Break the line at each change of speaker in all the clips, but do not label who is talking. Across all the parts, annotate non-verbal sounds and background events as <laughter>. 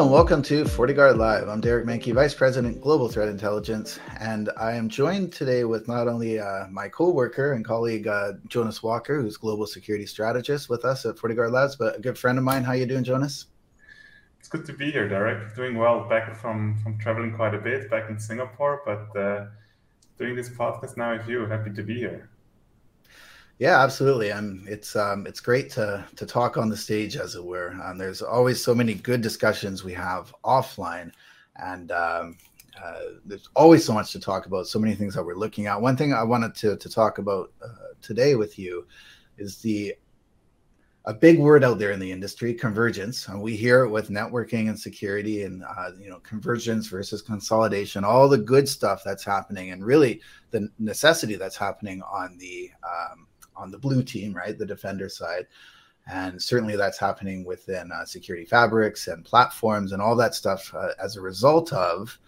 And welcome to FortiGuard Live. I'm Derek Manky, Vice President, Global Threat Intelligence, and I am joined today with not only uh, my co-worker and colleague uh, Jonas Walker, who's Global Security Strategist with us at FortiGuard Labs, but a good friend of mine. How you doing, Jonas?
It's good to be here, Derek. Doing well. Back from from traveling quite a bit, back in Singapore, but uh, doing this podcast now with you. Happy to be here.
Yeah, absolutely. And it's um, it's great to to talk on the stage, as it were. Um, there's always so many good discussions we have offline, and um, uh, there's always so much to talk about. So many things that we're looking at. One thing I wanted to to talk about uh, today with you is the a big word out there in the industry convergence and we hear it with networking and security and uh, you know convergence versus consolidation all the good stuff that's happening and really the necessity that's happening on the um, on the blue team, right, the defender side. And certainly that's happening within uh, security fabrics and platforms and all that stuff uh, as a result of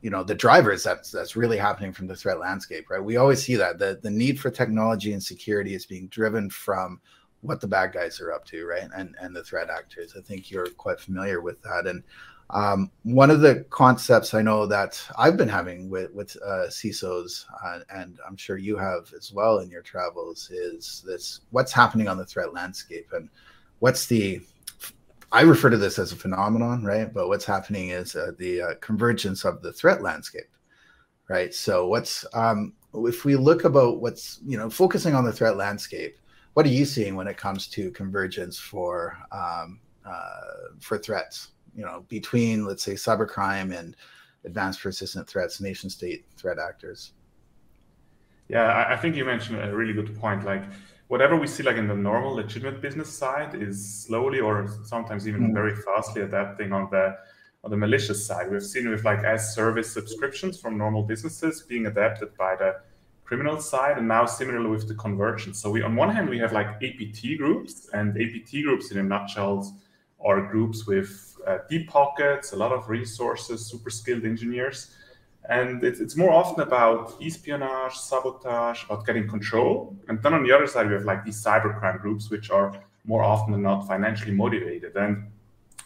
you know the drivers that's that's really happening from the threat landscape right? We always see that. The the need for technology and security is being driven from what the bad guys are up to right? And and the threat actors. I think you're quite familiar with that. And um, one of the concepts I know that I've been having with with uh, CISOs, uh, and I'm sure you have as well in your travels, is this: what's happening on the threat landscape, and what's the I refer to this as a phenomenon, right? But what's happening is uh, the uh, convergence of the threat landscape, right? So, what's um, if we look about what's you know focusing on the threat landscape, what are you seeing when it comes to convergence for um, uh, for threats? You know between let's say cybercrime and advanced persistent threats nation state threat actors.
Yeah i think you mentioned a really good point. Like whatever we see like in the normal legitimate business side is slowly or sometimes even mm-hmm. very fastly adapting on the on the malicious side. We've seen with like as service subscriptions from normal businesses being adapted by the criminal side and now similarly with the convergence. So we on one hand we have like apt groups and apt groups in a nutshell are groups with uh, deep pockets, a lot of resources, super skilled engineers. And it's, it's more often about espionage, sabotage, about getting control. And then on the other side, we have like these cybercrime groups, which are more often than not financially motivated. And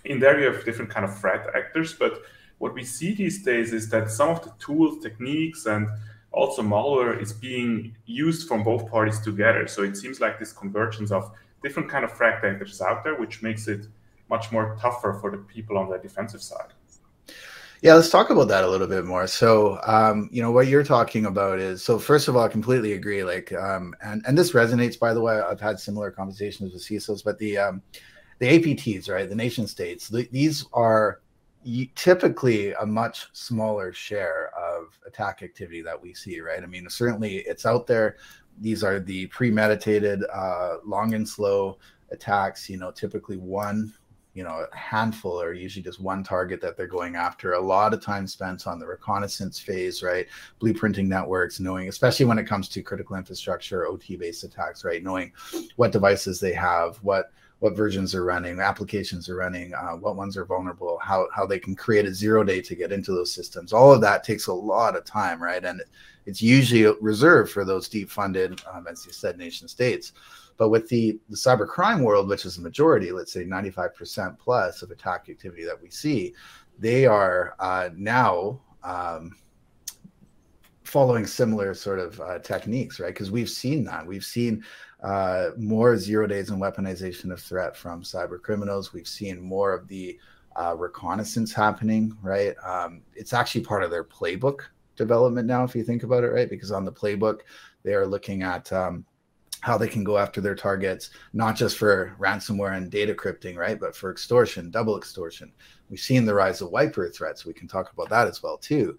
in there, you have different kind of threat actors. But what we see these days is that some of the tools, techniques, and also malware is being used from both parties together. So it seems like this convergence of different kind of threat actors out there, which makes it much more tougher for the people on the defensive side.
Yeah, let's talk about that a little bit more. So, um, you know, what you're talking about is so. First of all, I completely agree. Like, um, and and this resonates. By the way, I've had similar conversations with CISOs, but the um, the APTs, right, the nation states, the, these are typically a much smaller share of attack activity that we see, right? I mean, certainly it's out there. These are the premeditated, uh, long and slow attacks. You know, typically one you know a handful or usually just one target that they're going after. A lot of time spent on the reconnaissance phase right? Blueprinting networks knowing especially when it comes to critical infrastructure ot based attacks right? Knowing what devices they have what what versions are running applications are running uh, what ones are vulnerable how how they can create a zero day to get into those systems. All of that takes a lot of time right? And it's usually reserved for those deep funded um, as you said nation states but with the, the cyber crime world, which is the majority, let's say 95% plus of attack activity that we see, they are uh, now um, following similar sort of uh, techniques, right? Because we've seen that. We've seen uh, more zero days and weaponization of threat from cyber criminals. We've seen more of the uh, reconnaissance happening, right? Um, it's actually part of their playbook development now, if you think about it, right? Because on the playbook, they are looking at um, how they can go after their targets, not just for ransomware and data crypting, right, but for extortion, double extortion. We've seen the rise of wiper threats. We can talk about that as well too.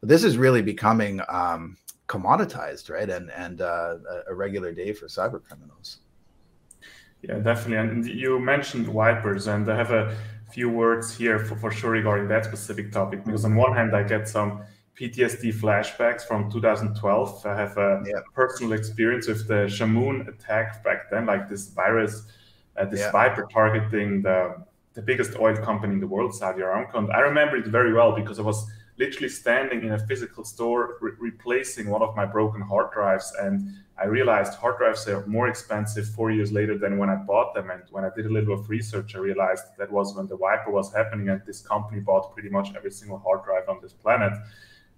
But this is really becoming um, commoditized, right, and and uh, a regular day for cyber criminals.
Yeah, definitely. And you mentioned wipers, and I have a few words here for, for sure regarding that specific topic. Because on one hand, I get some PTSD flashbacks from 2012. I have a yeah. personal experience with the Shamoon attack back then, like this virus, uh, this yeah. viper targeting the, the biggest oil company in the world, Saudi Aramco. And I remember it very well because I was literally standing in a physical store re- replacing one of my broken hard drives and i realized hard drives are more expensive four years later than when i bought them and when i did a little of research i realized that was when the wiper was happening and this company bought pretty much every single hard drive on this planet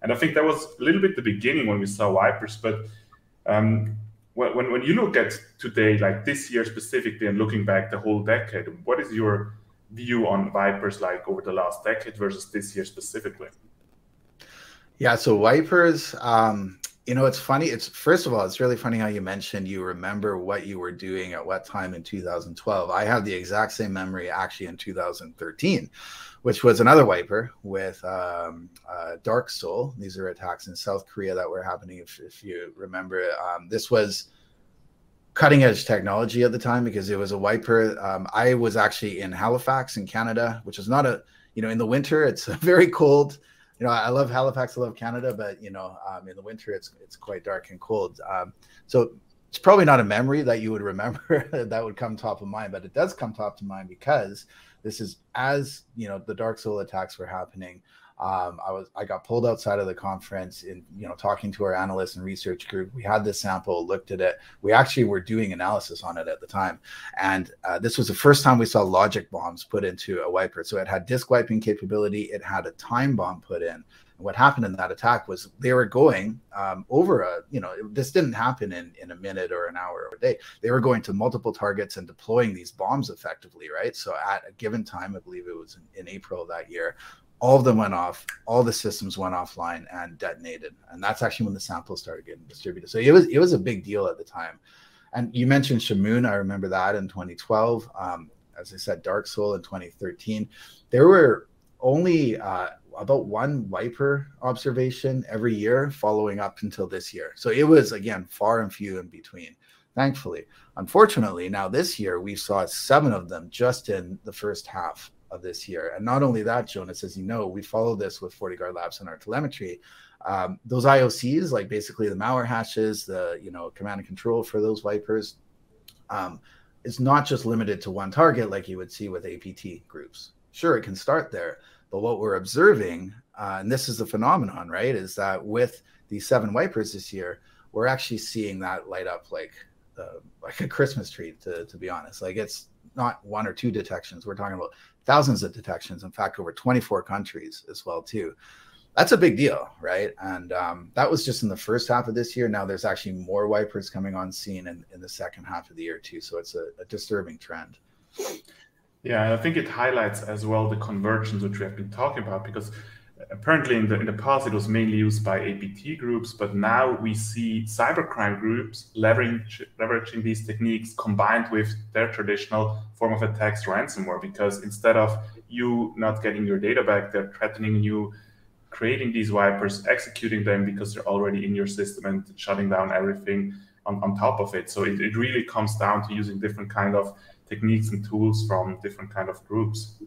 and i think that was a little bit the beginning when we saw wipers but um, when, when you look at today like this year specifically and looking back the whole decade what is your view on wipers like over the last decade versus this year specifically?
Yeah, so wipers, um, you know, it's funny. It's first of all, it's really funny how you mentioned you remember what you were doing at what time in 2012. I have the exact same memory actually in 2013, which was another wiper with um, uh, DarkSeoul. These are attacks in South Korea that were happening. If, if you remember, um, this was cutting edge technology at the time because it was a wiper. Um, I was actually in Halifax in Canada, which is not a, you know, in the winter, it's <laughs> very cold you know, I love Halifax, I love Canada, but you know, um, in the winter it's it's quite dark and cold. Um, so it's probably not a memory that you would remember <laughs> that would come top of mind, but it does come top of mind because this is as you know the DarkSeoul attacks were happening um, I was I got pulled outside of the conference in you know talking to our analyst and research group. We had this sample, looked at it. We actually were doing analysis on it at the time, and uh, this was the first time we saw logic bombs put into a wiper. So it had disk wiping capability. It had a time bomb put in. What happened in that attack was they were going um, over a you know this didn't happen in in a minute or an hour or a day. They were going to multiple targets and deploying these bombs effectively, right? So at a given time, I believe it was in, in April that year, all of them went off all the systems went offline and detonated. And that's actually when the samples started getting distributed. So it was it was a big deal at the time. And you mentioned shamoon. I remember that in 2012 um, as i said DarkSeoul in 2013 there were only uh, about one wiper observation every year following up until this year so it was again far and few in between thankfully unfortunately now this year we saw seven of them just in the first half of this year. And not only that, Jonas, as you know, we follow this with FortiGuard Labs and our telemetry. Um, those IOCs, like basically the malware hashes, the you know command and control for those wipers, um, is not just limited to one target like you would see with APT groups. Sure, it can start there, but what we're observing, uh, and this is the phenomenon, right, is that with these seven wipers this year, we're actually seeing that light up like uh, like a Christmas tree. To to be honest, like it's not one or two detections. We're talking about thousands of detections. In fact, over 24 countries as well too. That's a big deal, right? And um, that was just in the first half of this year. Now there's actually more wipers coming on scene in, in the second half of the year too. So it's a, a disturbing trend.
Yeah, I think it highlights as well the convergence which we have been talking about because apparently in the in the past it was mainly used by APT groups, but now we see cybercrime groups leveraging leveraging these techniques combined with their traditional form of attacks, ransomware. Because instead of you not getting your data back, they're threatening you, creating these wipers, executing them because they're already in your system and shutting down everything on, on top of it. So it, it really comes down to using different kind of techniques and tools from different kind of groups.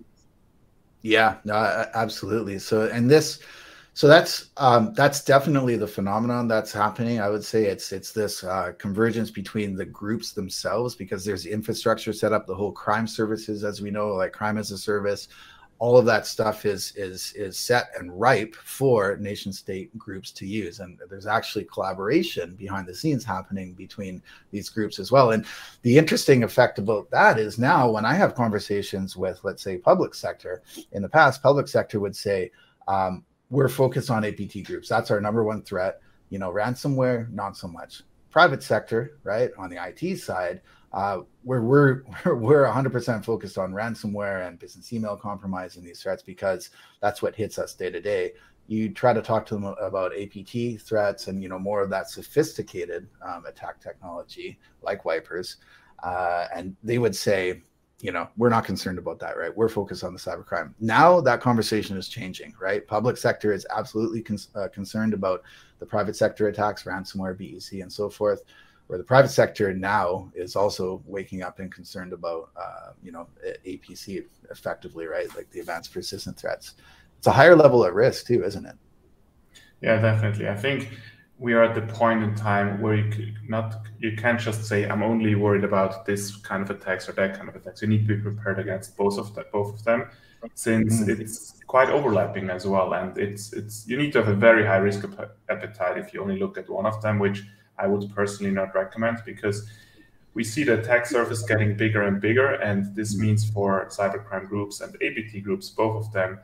Yeah, no, absolutely. So, and this, so that's um, that's definitely the phenomenon that's happening. I would say it's it's this uh, convergence between the groups themselves because there's infrastructure set up, the whole crime services, as we know, like crime as a service, all of that stuff is is is set and ripe for nation state groups to use. And there's actually collaboration behind the scenes happening between these groups as well. And the interesting effect about that is now when i have conversations with let's say public sector in the past public sector would say um, we're focused on apt groups. That's our number one threat. You know ransomware not so much. Private sector right on the it side uh, where we're we're <laughs> 100% focused on ransomware and business email compromise and these threats because that's what hits us day to day. You try to talk to them about APT threats and you know more of that sophisticated um, attack technology like wipers, uh, and they would say, you know, we're not concerned about that, right? We're focused on the cybercrime. Now that conversation is changing, right? Public sector is absolutely con- uh, concerned about the private sector attacks, ransomware, BEC, and so forth where the private sector now is also waking up and concerned about, uh, you know, APT effectively, right? Like the advanced persistent threats. It's a higher level of risk too, isn't it?
Yeah, definitely. I think we are at the point in time where you not you can't just say I'm only worried about this kind of attacks or that kind of attacks. You need to be prepared against both of the, both of them. since mm-hmm. it's quite overlapping as well. And it's it's you need to have a very high risk appetite if you only look at one of them, which I would personally not recommend because we see the attack surface getting bigger and bigger, and this mm-hmm. means for cybercrime groups and APT groups, both of them,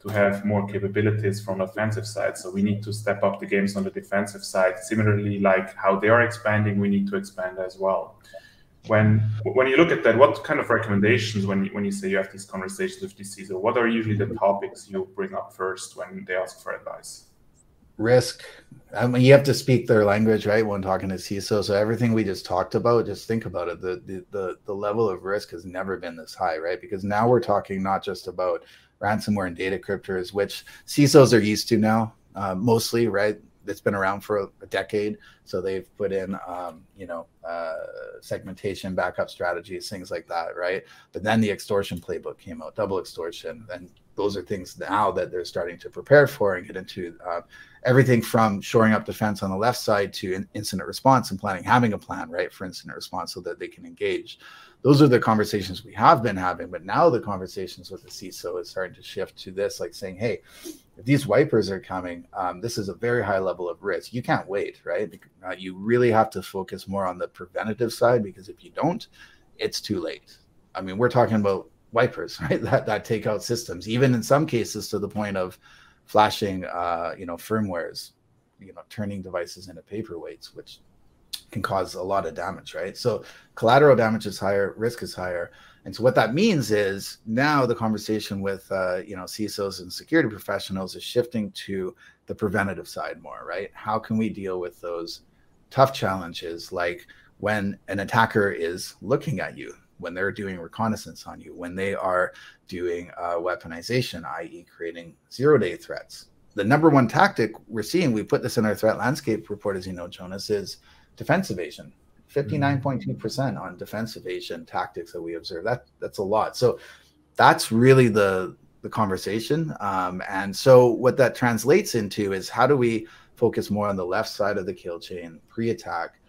to have more capabilities from the offensive side. So we need to step up the games on the defensive side. Similarly, like how they are expanding, we need to expand as well. When when you look at that, what kind of recommendations when you, when you say you have these conversations with the CISO, what are usually the topics you bring up first when they ask for advice?
Risk. I mean, you have to speak their language, right? When talking to CISO. So everything we just talked about, just think about it. The, the the the level of risk has never been this high, right? Because now we're talking not just about ransomware and data cryptors, which CISOs are used to now, uh, mostly, right? It's been around for a, a decade, so they've put in, um, you know, uh, segmentation, backup strategies, things like that, right? But then the extortion playbook came out, double extortion, and those are things now that they're starting to prepare for and get into uh, everything from shoring up defense on the left side to in incident response and planning, having a plan, right, for incident response so that they can engage those are the conversations we have been having. But now the conversations with the CISO is starting to shift to this, like saying, hey, if these wipers are coming, um, this is a very high level of risk. You can't wait, right? Uh, you really have to focus more on the preventative side because if you don't, it's too late. I mean, we're talking about wipers, <laughs> right? That that take out systems, even in some cases to the point of flashing, uh, you know, firmwares, you know, turning devices into paperweights, which can cause a lot of damage, right? So collateral damage is higher, risk is higher. And so what that means is now the conversation with uh, you know CISOs and security professionals is shifting to the preventative side more, right? How can we deal with those tough challenges like when an attacker is looking at you, when they're doing reconnaissance on you, when they are doing uh, weaponization, i.e., creating zero day threats. The number one tactic we're seeing, we put this in our threat landscape report, as you know, Jonas, is defense evasion. 59.2% on defense evasion tactics that we observe. That that's a lot. So that's really the the conversation. Um, and so what that translates into is how do we focus more on the left side of the kill chain pre-attack?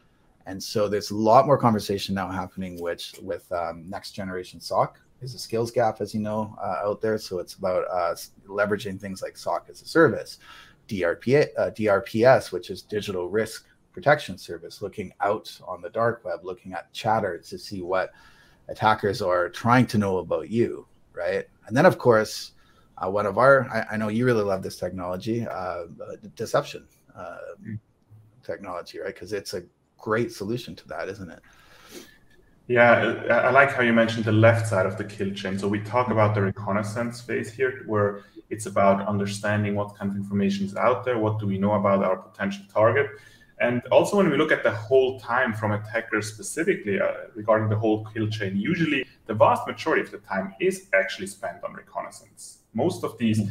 And so there's a lot more conversation now happening, which with um, next generation SOC is a skills gap, as you know, uh, out there. So it's about uh, leveraging things like SOC as a service, DRP, uh, DRPS, which is digital risk protection service looking out on the dark web looking at chatter to see what attackers are trying to know about you right and then of course uh, one of our I, I, know you really love this technology uh, deception uh, mm. technology right because it's a great solution to that isn't it
yeah, I like how you mentioned the left side of the kill chain. So we talk about the reconnaissance phase here, where it's about understanding what kind of information is out there, what do we know about our potential target, and also, when we look at the whole time from attackers specifically uh, regarding the whole kill chain, usually the vast majority of the time is actually spent on reconnaissance. Most of these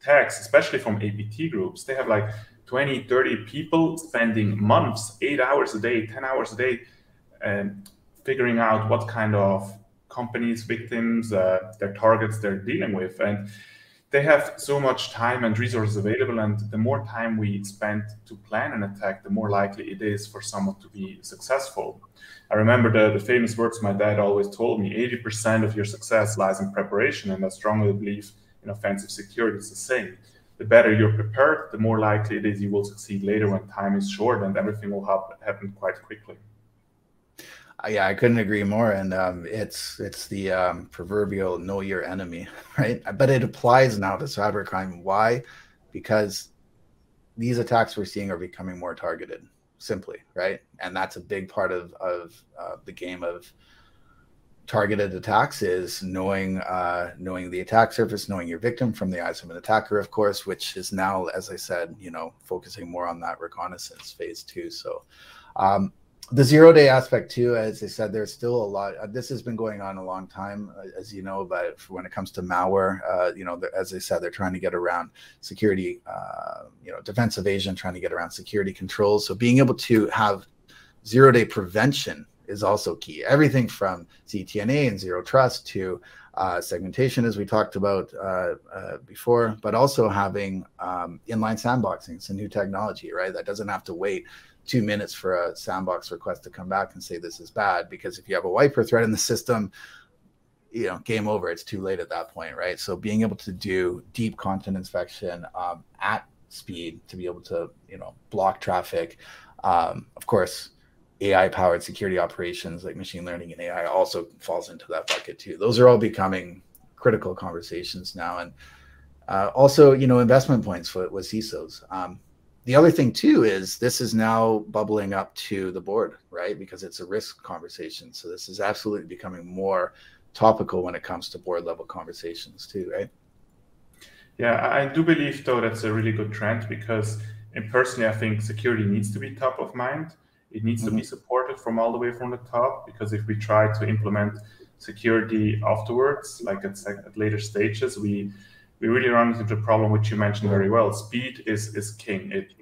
attacks, especially from APT groups, they have like 20, 30 people spending months, eight hours a day, 10 hours a day, and figuring out what kind of companies, victims, uh, their targets they're dealing with. And they have so much time and resources available and the more time we spend to plan an attack the more likely it is for someone to be successful i remember the, the famous words my dad always told me 80% of your success lies in preparation and i strongly believe in offensive security it's the same the better you're prepared the more likely it is you will succeed later when time is short and everything will happen quite quickly
yeah, I couldn't agree more. And um, it's it's the um, proverbial know your enemy, <laughs> right? But it applies now to cybercrime. Why? Because these attacks we're seeing are becoming more targeted, simply, right? And that's a big part of of uh, the game of targeted attacks is knowing uh, knowing the attack surface, knowing your victim from the eyes of an attacker, of course, which is now, as I said, you know, focusing more on that reconnaissance phase too. So. Um, the zero day aspect too as i said there's still a lot uh, this has been going on a long time uh, as you know but when it comes to malware uh, you know as i said they're trying to get around security uh, you know defense evasion trying to get around security controls so being able to have zero day prevention is also key everything from ztna and zero trust to uh, segmentation as we talked about uh, before but also having um, inline sandboxing it's a new technology right that doesn't have to wait two minutes for a sandbox request to come back and say this is bad because if you have a wiper threat in the system you know, game over. It's too late at that point, right? So being able to do deep content inspection um, at speed to be able to, you know, block traffic. Um, of course, AI powered security operations like machine learning and AI also falls into that bucket too. Those are all becoming critical conversations now. And uh, also, you know, investment points for, with CISOs. Um, the other thing too is this is now bubbling up to the board, right? Because it's a risk conversation. So this is absolutely becoming more topical when it comes to board level conversations too, right?
Yeah, I do believe though that's a really good trend because, and personally, I think security needs to be top of mind. It needs mm-hmm. to be mm-hmm. supported from all the way from the top because if we try to implement security afterwards, like at, at later stages, we we really run into the problem which you mentioned very well. Speed is is king. It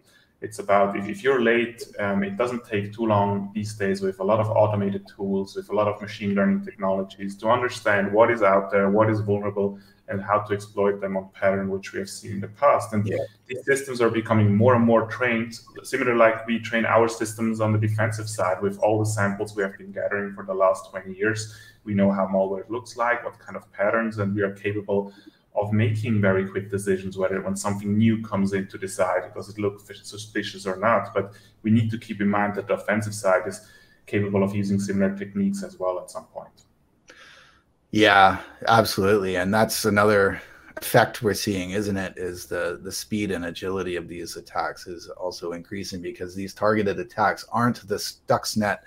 it's about if, if you're late, um, it doesn't take too long these days with a lot of automated tools, with a lot of machine learning technologies to understand what is out there, what is vulnerable, and how to exploit them on pattern, which we have seen in the past. And yeah. these systems are becoming more and more trained, similar like we train our systems on the defensive side with all the samples we have been gathering for the last 20 years. We know how malware looks like, what kind of patterns, and we are capable of making very quick decisions whether when something new comes in to decide does it look suspicious or not. But we need to keep in mind that the offensive side is capable of using similar techniques as well at some point.
Yeah, absolutely. And that's another effect we're seeing, isn't it? Is the the speed and agility of these attacks is also increasing because these targeted attacks aren't the Stuxnet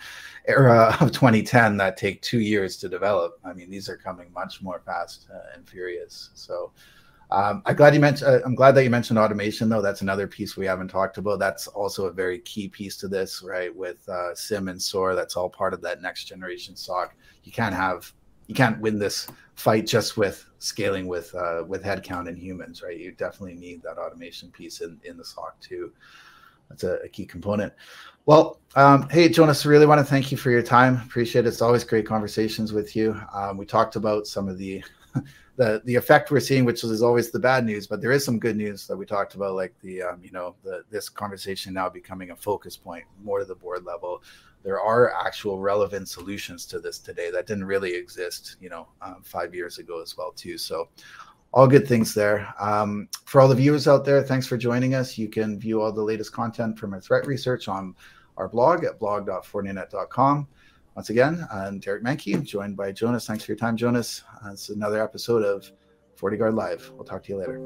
era <laughs> of 2010 that take two years to develop. I mean, these are coming much more fast uh, and furious. So. Um, I'm glad you mentioned. Uh, I'm glad that you mentioned automation, though. That's another piece we haven't talked about. That's also a very key piece to this, right? With uh, SIEM and SOAR, that's all part of that next generation SOC. You can't have you can't win this fight just with scaling with uh, with headcount and humans, right? You definitely need that automation piece in in the SOC too. That's a, a key component. Well, um, hey Jonas, really want to thank you for your time. Appreciate it. It's always great conversations with you. Um, we talked about some of the <laughs> the the effect we're seeing, which is always the bad news, but there is some good news that we talked about, like the um, you know the this conversation now becoming a focus point more to the board level there are actual relevant solutions to this today that didn't really exist, you know, um, five years ago as well too. So all good things there. Um, for all the viewers out there, thanks for joining us. You can view all the latest content from our threat research on our blog at blog.fortinet.com. Once again, I'm Derek Manky. Joined by Jonas. Thanks for your time, Jonas. Uh, this is another episode of FortiGuard Live. We'll talk to you later.